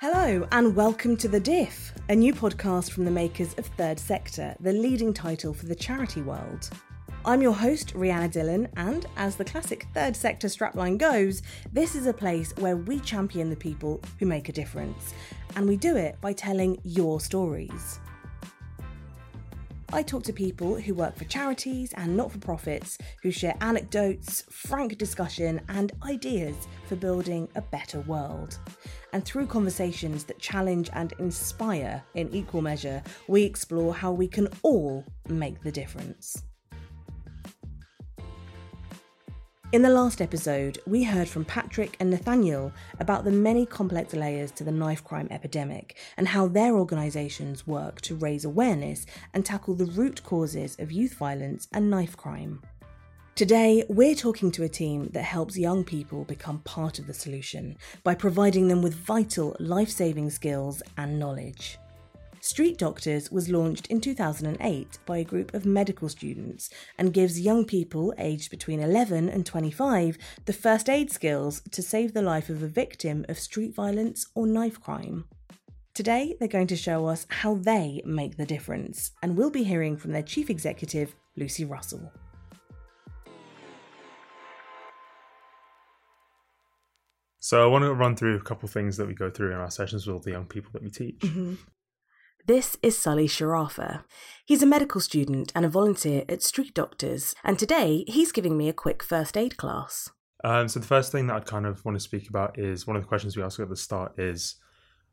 Hello, and welcome to The Diff, a new podcast from the makers of Third Sector, the leading title for the charity world. I'm your host, Rhianna Dillon, and as the classic Third Sector strapline goes, this is a place where we champion the people who make a difference, and we do it by telling your stories. I talk to people who work for charities and not for profits who share anecdotes, frank discussion, and ideas for building a better world. And through conversations that challenge and inspire in equal measure, we explore how we can all make the difference. In the last episode, we heard from Patrick and Nathaniel about the many complex layers to the knife crime epidemic and how their organisations work to raise awareness and tackle the root causes of youth violence and knife crime. Today, we're talking to a team that helps young people become part of the solution by providing them with vital life saving skills and knowledge. Street Doctors was launched in 2008 by a group of medical students and gives young people aged between 11 and 25 the first aid skills to save the life of a victim of street violence or knife crime. Today, they're going to show us how they make the difference, and we'll be hearing from their chief executive, Lucy Russell. So I want to run through a couple of things that we go through in our sessions with all the young people that we teach. Mm-hmm. This is Sully Sharafa. He's a medical student and a volunteer at Street Doctors, and today he's giving me a quick first aid class. Um, so the first thing that I kind of want to speak about is one of the questions we ask at the start is,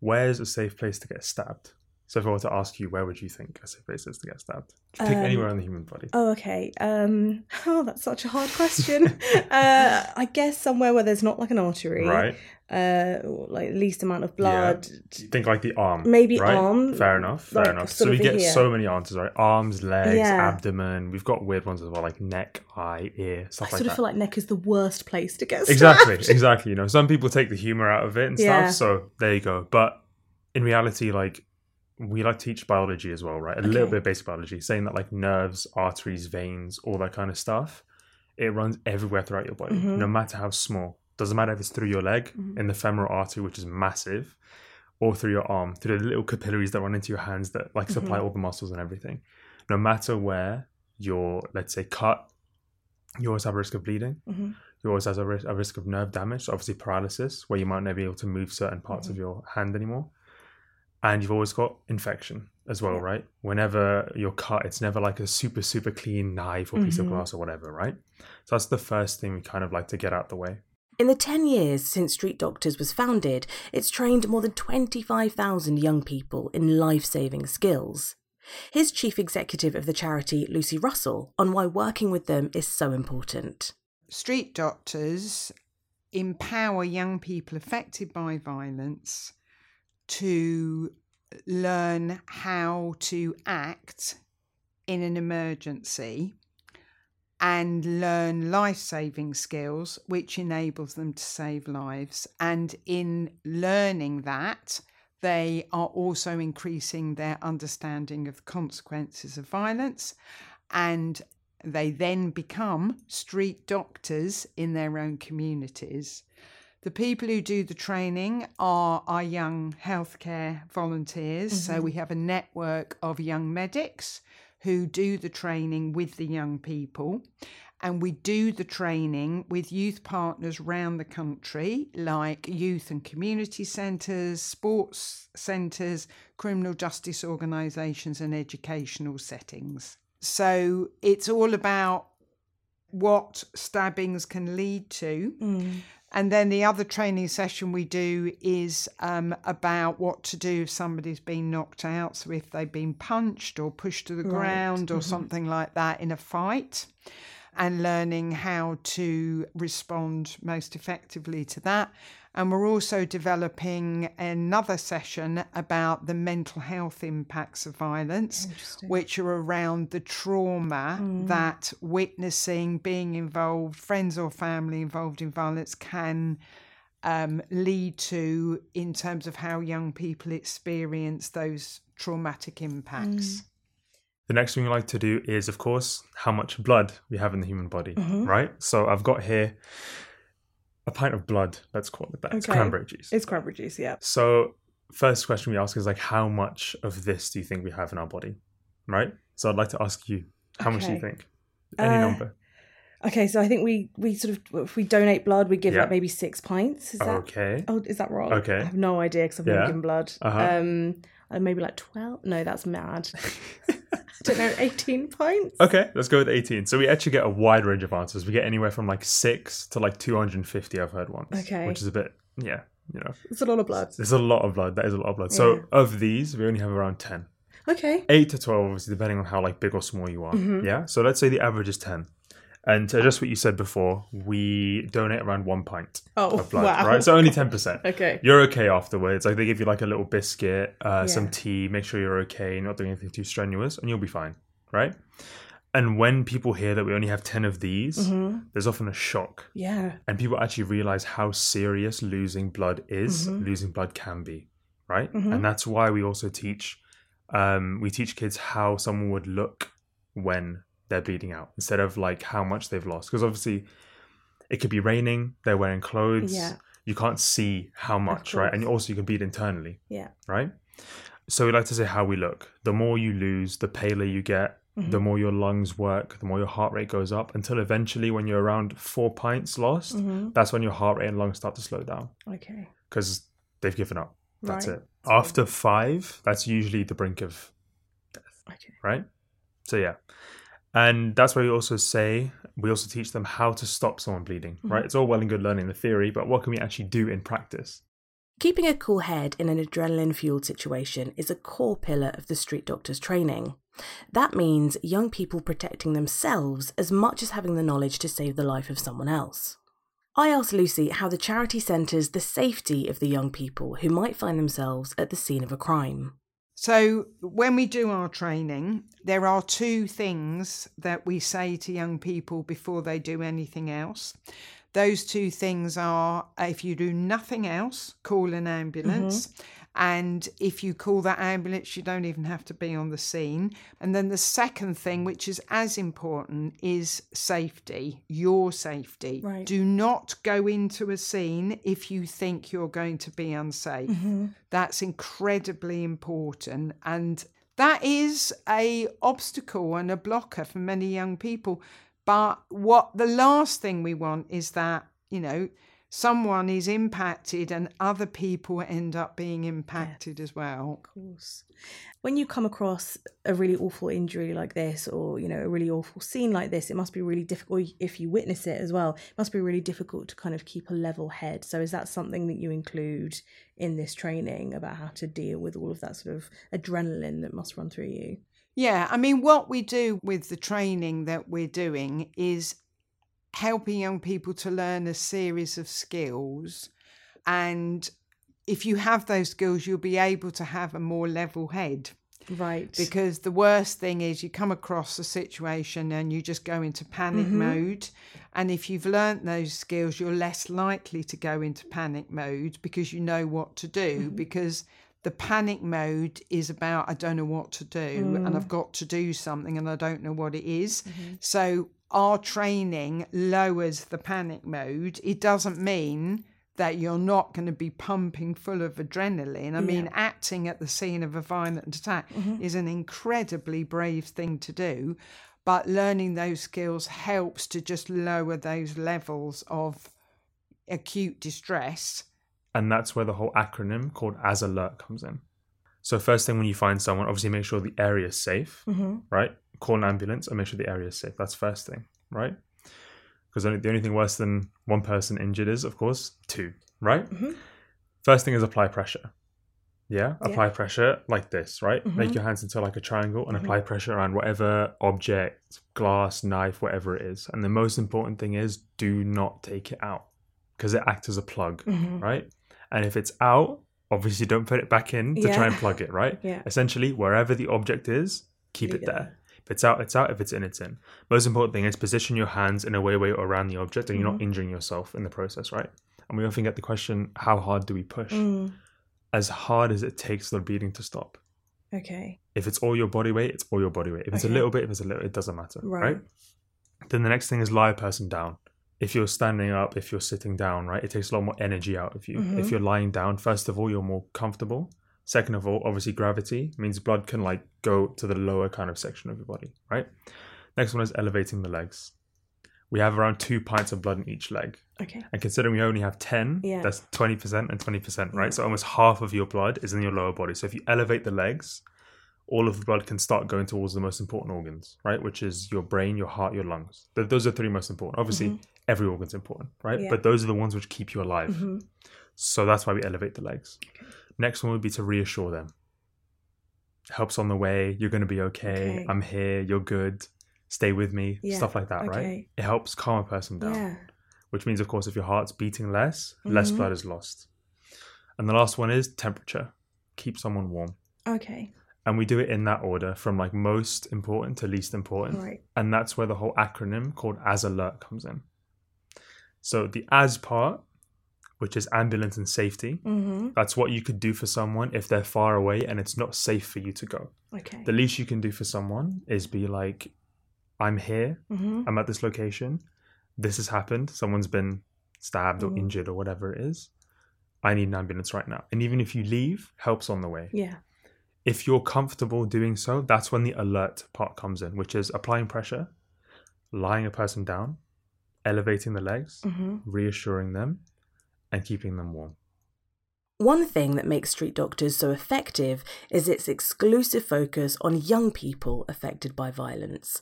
where's a safe place to get stabbed? So if I were to ask you, where would you think a safe place is to get stabbed? Pick um, anywhere in the human body. Oh, okay. Um, oh, that's such a hard question. uh, I guess somewhere where there's not like an artery, right? Uh, like least amount of blood. Yeah. Think like the arm, maybe right? arm. Fair enough. Fair like, enough. So we get here. so many answers, right? Arms, legs, yeah. abdomen. We've got weird ones as well, like neck, eye, ear, stuff I like sort of feel like neck is the worst place to get. Stabbed. Exactly. Exactly. You know, some people take the humor out of it and yeah. stuff. So there you go. But in reality, like we like teach biology as well, right? A okay. little bit of basic biology, saying that like nerves, arteries, veins, all that kind of stuff, it runs everywhere throughout your body, mm-hmm. no matter how small. Doesn't matter if it's through your leg, mm-hmm. in the femoral artery, which is massive, or through your arm, through the little capillaries that run into your hands that like supply mm-hmm. all the muscles and everything. No matter where you're, let's say, cut, you always have a risk of bleeding. Mm-hmm. You always have a risk, a risk of nerve damage, so obviously paralysis, where you might not be able to move certain parts of mm-hmm. your hand anymore and you've always got infection as well, right? Whenever you're cut, it's never like a super, super clean knife or piece mm-hmm. of glass or whatever, right? So that's the first thing we kind of like to get out the way. In the 10 years since Street Doctors was founded, it's trained more than 25,000 young people in life saving skills. Here's Chief Executive of the charity, Lucy Russell, on why working with them is so important. Street Doctors empower young people affected by violence to learn how to act in an emergency and learn life saving skills, which enables them to save lives. And in learning that, they are also increasing their understanding of the consequences of violence and they then become street doctors in their own communities the people who do the training are our young healthcare volunteers. Mm-hmm. So we have a network of young medics who do the training with the young people. And we do the training with youth partners around the country, like youth and community centres, sports centres, criminal justice organisations, and educational settings. So it's all about what stabbings can lead to. Mm. And then the other training session we do is um, about what to do if somebody's been knocked out. So if they've been punched or pushed to the right. ground or mm-hmm. something like that in a fight, and learning how to respond most effectively to that. And we're also developing another session about the mental health impacts of violence, which are around the trauma mm. that witnessing, being involved, friends or family involved in violence can um, lead to in terms of how young people experience those traumatic impacts. Mm. The next thing we like to do is, of course, how much blood we have in the human body, mm-hmm. right? So I've got here a pint of blood, let's call it that. Okay. It's cranberry juice. It's cranberry juice, yeah. So first question we ask is like, how much of this do you think we have in our body? Right. So I'd like to ask you, how much do you think? Any Uh, number. Okay, so I think we we sort of if we donate blood, we give Yeah. like maybe six pints. Is that? Okay. Oh, is that wrong? Okay. I have no idea because I've Yeah. never given blood. Uh-huh. Um, maybe like twelve. No, that's mad. I don't know, eighteen pints. Okay, let's go with 18. So we actually get a wide range of answers. We get anywhere from like six to like 250, I've heard once. Okay. Which is a bit, yeah, you know, It's a lot of blood. there's a lot of blood. That is a lot of blood. So of these, we only have around 10. Okay. 8 to 12, obviously, depending on how like big or small you are. Mhm. Yeah. So let's say the average is 10. And to just what you said before, we donate around one pint Oh, of blood, wow. right? So only 10%. Okay. You're okay afterwards. Like they give you like a little biscuit, uh, some tea, make sure you're okay, not doing anything too strenuous, and you'll be fine, right? And when people hear that we only have 10 of these, hmm there's often a shock. Yeah. And people actually realize how serious losing blood is, Mhm. losing blood can be, right? Mhm. And that's why we also teach um, we teach kids how someone would look when they're bleeding out instead of like how much they've lost. Because obviously it could be raining, they're wearing clothes, Yeah. you can't see how much, right? And also you can bleed internally, Yeah. right? So we like to say how we look. The more you lose, the paler you get, the Mhm. more your lungs work, the more your heart rate goes up until eventually when you're around four pints lost, Mhm. that's when your heart rate and lungs start to slow down Okay. because they've given up. That's Right. it. After five, that's usually the brink of death. Okay. right? So yeah. And that's why we also say we also teach them how to stop someone bleeding, right? Mhm. It's all well and good learning the theory, but what can we actually do in practice? Keeping a cool head in an adrenaline fueled situation is a core pillar of the street doctor's training. That means young people protecting themselves as much as having the knowledge to save the life of someone else. I asked Lucy how the charity centres the safety of the young people who might find themselves at the scene of a crime. So, when we do our training, there are two things that we say to young people before they do anything else. Those two things are if you do nothing else, call an ambulance. Mm-hmm. And if you call that ambulance, you don't even have to be on the scene. And then the second thing, which is as important, is safety, your safety. Right. Do not go into a scene if you think you're going to be unsafe. Mm-hmm. That's incredibly important. And that is a obstacle and a blocker for many young people. But what the last thing we want is that, you know, someone is impacted and other people end up being impacted as well. Of course. When you come across a really awful injury like this, or you know, a really awful scene like this, it must be really difficult. If you witness it as well, it must be really difficult to kind of keep a level head. So, is that something that you include in this training about how to deal with all of that sort of adrenaline that must run through you? Yeah, I mean, what we do with the training that we're doing is helping young people to learn a series of skills. And if you have those skills, you'll be able to have a more level head. Right. Because the worst thing is you come across a situation and you just go into panic Mhm. mode. And if you've learnt those skills, you're less likely to go into panic mode because you know what to do. Mm-hmm. Because the panic mode is about, I don't know what to do and mm. I've got to do something and I don't know what it is. Mm-hmm. So our training lowers the panic mode. It doesn't mean that you're not going to be pumping full of adrenaline. I mean, acting at the scene of a violent attack is an incredibly brave thing to do, but learning those skills helps to just lower those levels of acute distress. And that's where the whole acronym called AS alert comes in. So first thing when you find someone, obviously make sure the area is safe, hmm right? Call an ambulance and make sure the area is safe. That's first thing, right? Because the only thing worse than one person injured is, of course, two, right? Mhm. First thing is apply pressure. Yeah, Yeah. apply pressure like this, right? Make Mhm. your hands into like a triangle and Mhm. apply pressure around whatever object, glass, knife, whatever it is. And the most important thing is do not take it out because it acts as a plug, hmm right? And if it's out, obviously don't put it back in to try and plug it, right? Yeah. Essentially, wherever the object is, keep Leave it there. If it's out, it's out. If it's in, it's in. Most important thing is position your hands in a way where you're around the object and you're not Mhm. injuring yourself in the process, right? And we often get the question, how hard do we push? Mm. As hard as it takes the bleeding to stop. Okay. If it's all your body weight, it's all your body weight. If it's a little bit, if it's a little, it doesn't matter, Right. right? Then the next thing is lie a person down. If you're standing up, if you're sitting down, right, it takes a lot more energy out of you. Mhm. If you're lying down, first of all, you're more comfortable. Second of all, obviously gravity means blood can like go to the lower kind of section of your body, right? Next one is elevating the legs. We have around two pints of blood in each leg. Okay. And considering we only have 10, Yeah. that's 20% and 20%, right? Yeah. So almost half of your blood is in your lower body. So if you elevate the legs, all of the blood can start going towards the most important organs, right? Which is your brain, your heart, your lungs. Th- Those are three most important. Obviously, every organ's important, right? Mm-hmm. Yeah. But those are the ones which keep you alive. hmm So that's why we elevate the legs. Next one would be to reassure them. Helps on the way. You're going to be okay. Okay. I'm here. You're good. Stay with me. Yeah, Stuff like that, right? It helps calm a person down. Yeah. Which means, of course, if your heart's beating less, less Mhm. blood is lost. And the last one is temperature. Keep someone warm. Okay. And we do it in that order from like most important to least important. Right. And that's where the whole acronym called AS alert comes in. So the AS part, which is ambulance and safety, hmm that's what you could do for someone if they're far away and it's not safe for you to go. Okay. The least you can do for someone is be like, I'm here, hmm I'm at this location, this has happened, someone's been stabbed or Mhm. injured or whatever it is. I need an ambulance right now. And even if you leave, help's on the way. Yeah. If you're comfortable doing so, that's when the alert part comes in, which is applying pressure, lying a person down, elevating the legs, hmm reassuring them, and keeping them warm. One thing that makes Street Doctors so effective is its exclusive focus on young people affected by violence.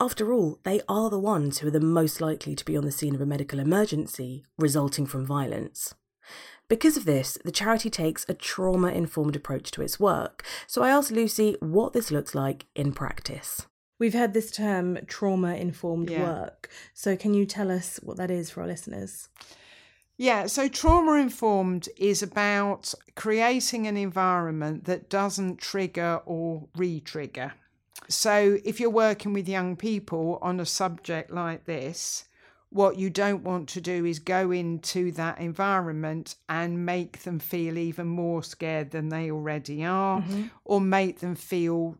After all, they are the ones who are the most likely to be on the scene of a medical emergency resulting from violence. Because of this, the charity takes a trauma informed approach to its work. So I asked Lucy what this looks like in practice. We've heard this term trauma informed Yeah. work. So can you tell us what that is for our listeners? Yeah, so trauma informed is about creating an environment that doesn't trigger or re trigger. So if you're working with young people on a subject like this, what you don't want to do is go into that environment and make them feel even more scared than they already are, mm-hmm. or make them feel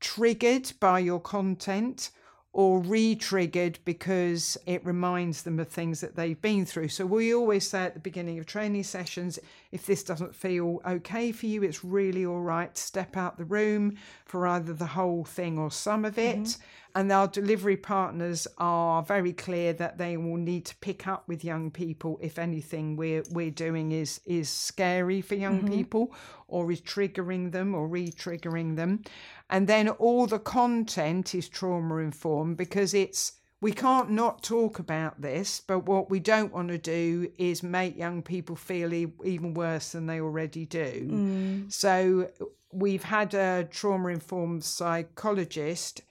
triggered by your content or re-triggered because it reminds them of things that they've been through. So we always say at the beginning of training sessions, if this doesn't feel okay for you, it's really all right step out the room for either the whole thing or some of it. Mm-hmm. And our delivery partners are very clear that they will need to pick up with young people if anything we're we're doing is is scary for young mm-hmm. people or is triggering them or re-triggering them. And then all the content is trauma informed because it's we can't not talk about this, but what we don't want to do is make young people feel e- even worse than they already do. Mm. So we've had a trauma informed psychologist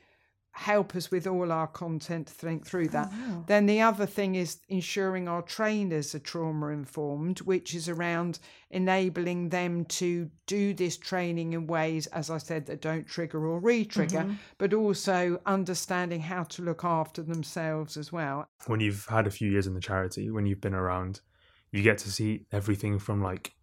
help us with all our content to think through that. Then the other thing is ensuring our trainers are trauma informed, which is around enabling them to do this training in ways, as I said, that don't trigger or re trigger, but also understanding how to look after themselves as well. When you've had a few years in the charity, when you've been around, you get to see everything from like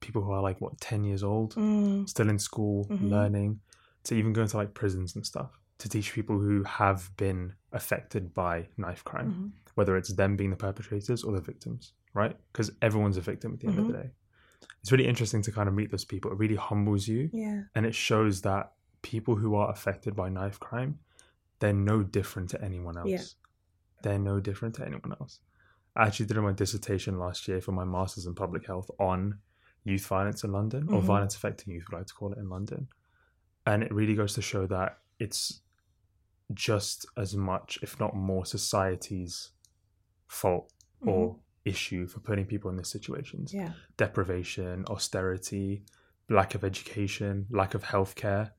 people who are like what 10 years old Mm. still in school Mhm. learning to even going to like prisons and stuff to teach people who have been affected by knife crime Mhm. whether it's them being the perpetrators or the victims right because everyone's a victim at the end of Mhm. the day it's really interesting to kind of meet those people it really humbles you Yeah. and it shows that people who are affected by knife crime they're no different to anyone else Yeah. they're no different to anyone else i actually did my dissertation last year for my masters in public health on youth violence in london or Mhm. violence affecting youth I like to call it in london and it really goes to show that it's just as much if not more society's fault or issue for putting people in these situations Yeah. deprivation, austerity, lack of education, lack of healthcare,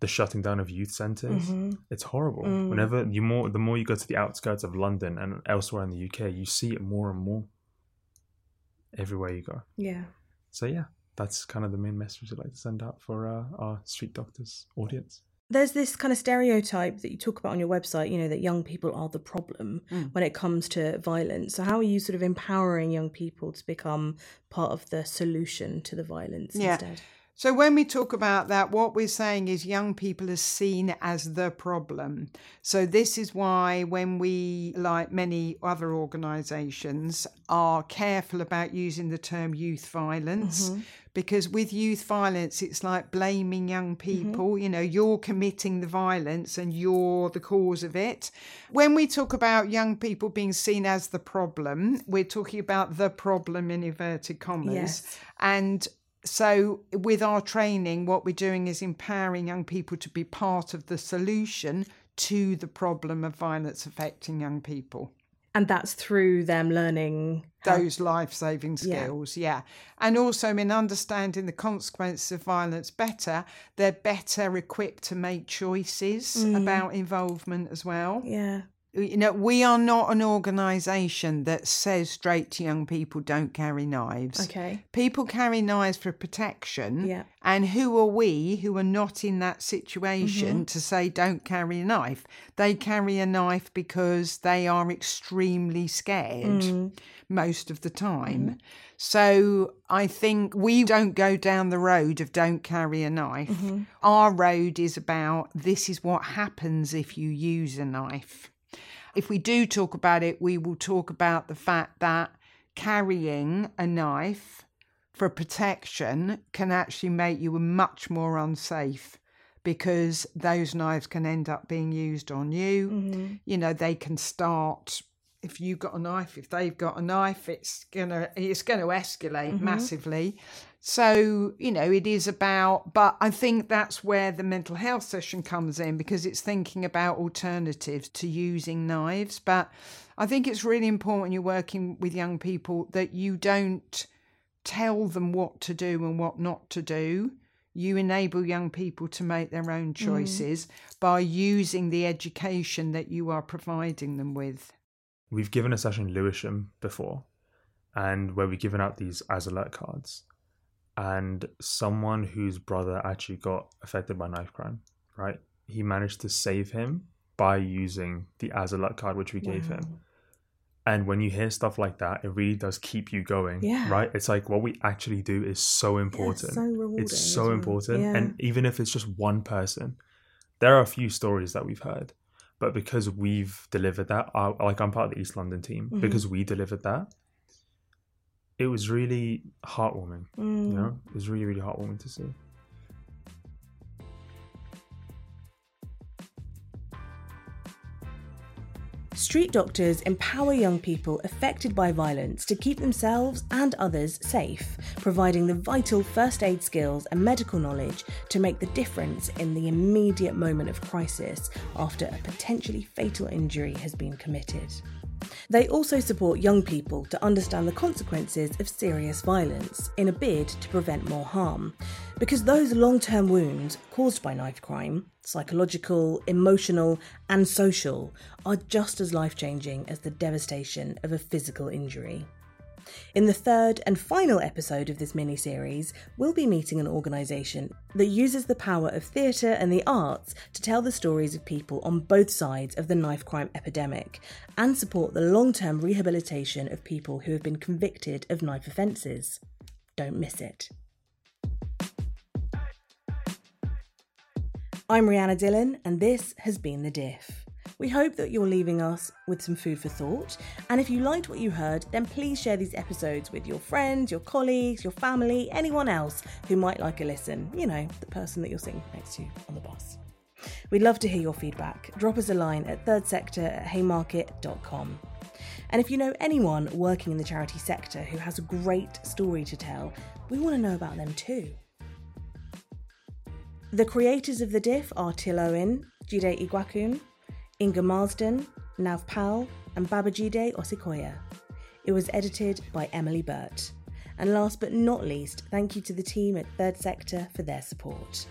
the shutting down of youth centers. Mhm. It's horrible. Mm. Whenever you more, the more you go to the outskirts of London and elsewhere in the UK, you see it more and more. Everywhere you go. Yeah. So yeah, that's kind of the main message I'd like to send out for uh, our street doctors audience. There's this kind of stereotype that you talk about on your website, you know, that young people are the problem Mm. when it comes to violence. So, how are you sort of empowering young people to become part of the solution to the violence Yeah. instead? So, when we talk about that, what we're saying is young people are seen as the problem. So, this is why, when we, like many other organisations, are careful about using the term youth violence, mm-hmm. because with youth violence, it's like blaming young mm-hmm. people. Mm-hmm. You know, you're committing the violence and you're the cause of it. When we talk about young people being seen as the problem, we're talking about the problem in inverted commas. Yes. And so with our training what we're doing is empowering young people to be part of the solution to the problem of violence affecting young people and that's through them learning how... those life-saving skills yeah. yeah and also in understanding the consequences of violence better they're better equipped to make choices mm. about involvement as well yeah you know, we are not an organisation that says straight to young people don't carry knives. Okay. People carry knives for protection. Yeah. And who are we who are not in that situation mm-hmm. to say don't carry a knife? They carry a knife because they are extremely scared mm. most of the time. Mm. So I think we don't go down the road of don't carry a knife. Mm-hmm. Our road is about this is what happens if you use a knife if we do talk about it, we will talk about the fact that carrying a knife for protection can actually make you much more unsafe because those knives can end up being used on you. Mm-hmm. You know, they can start if you've got a knife, if they've got a knife, it's gonna it's gonna escalate mm-hmm. massively. So, you know, it is about, but I think that's where the mental health session comes in because it's thinking about alternatives to using knives. But I think it's really important you're working with young people that you don't tell them what to do and what not to do. You enable young people to make their own mm. choices mm. by using the education that you are providing them with. We've given a session in Lewisham before, and where we've given out these AS alert cards and someone whose brother actually got affected by knife crime, right? He managed to save him by using the AS alert card which we wow. gave him. And when you hear stuff like that, it really does keep you going. Yeah. Right? It's like what we actually do is so important. Yeah, it's so It's so important. Yeah. And even if it's just one person, there are a few stories that we've heard. But because we've delivered that, like I'm part of the East London team, mm-hmm. because we delivered that, it was really heartwarming. Mm. You know, it was really, really heartwarming to see. Street doctors empower young people affected by violence to keep themselves and others safe, providing the vital first aid skills and medical knowledge to make the difference in the immediate moment of crisis after a potentially fatal injury has been committed. They also support young people to understand the consequences of serious violence in a bid to prevent more harm. Because those long term wounds caused by knife crime, psychological, emotional, and social, are just as life changing as the devastation of a physical injury. In the third and final episode of this mini series, we'll be meeting an organisation that uses the power of theatre and the arts to tell the stories of people on both sides of the knife crime epidemic and support the long term rehabilitation of people who have been convicted of knife offences. Don't miss it. I'm Rhianna Dillon, and this has been The Diff. We hope that you're leaving us with some food for thought. And if you liked what you heard, then please share these episodes with your friends, your colleagues, your family, anyone else who might like a listen. You know, the person that you're sitting next to on the bus. We'd love to hear your feedback. Drop us a line at thirdsector at haymarket.com. And if you know anyone working in the charity sector who has a great story to tell, we want to know about them too. The creators of the diff are Till Owen, Jide Igwakun, Inga Marsden, Nav Powell, and Babajide Osikoya. It was edited by Emily Burt. And last but not least, thank you to the team at Third Sector for their support.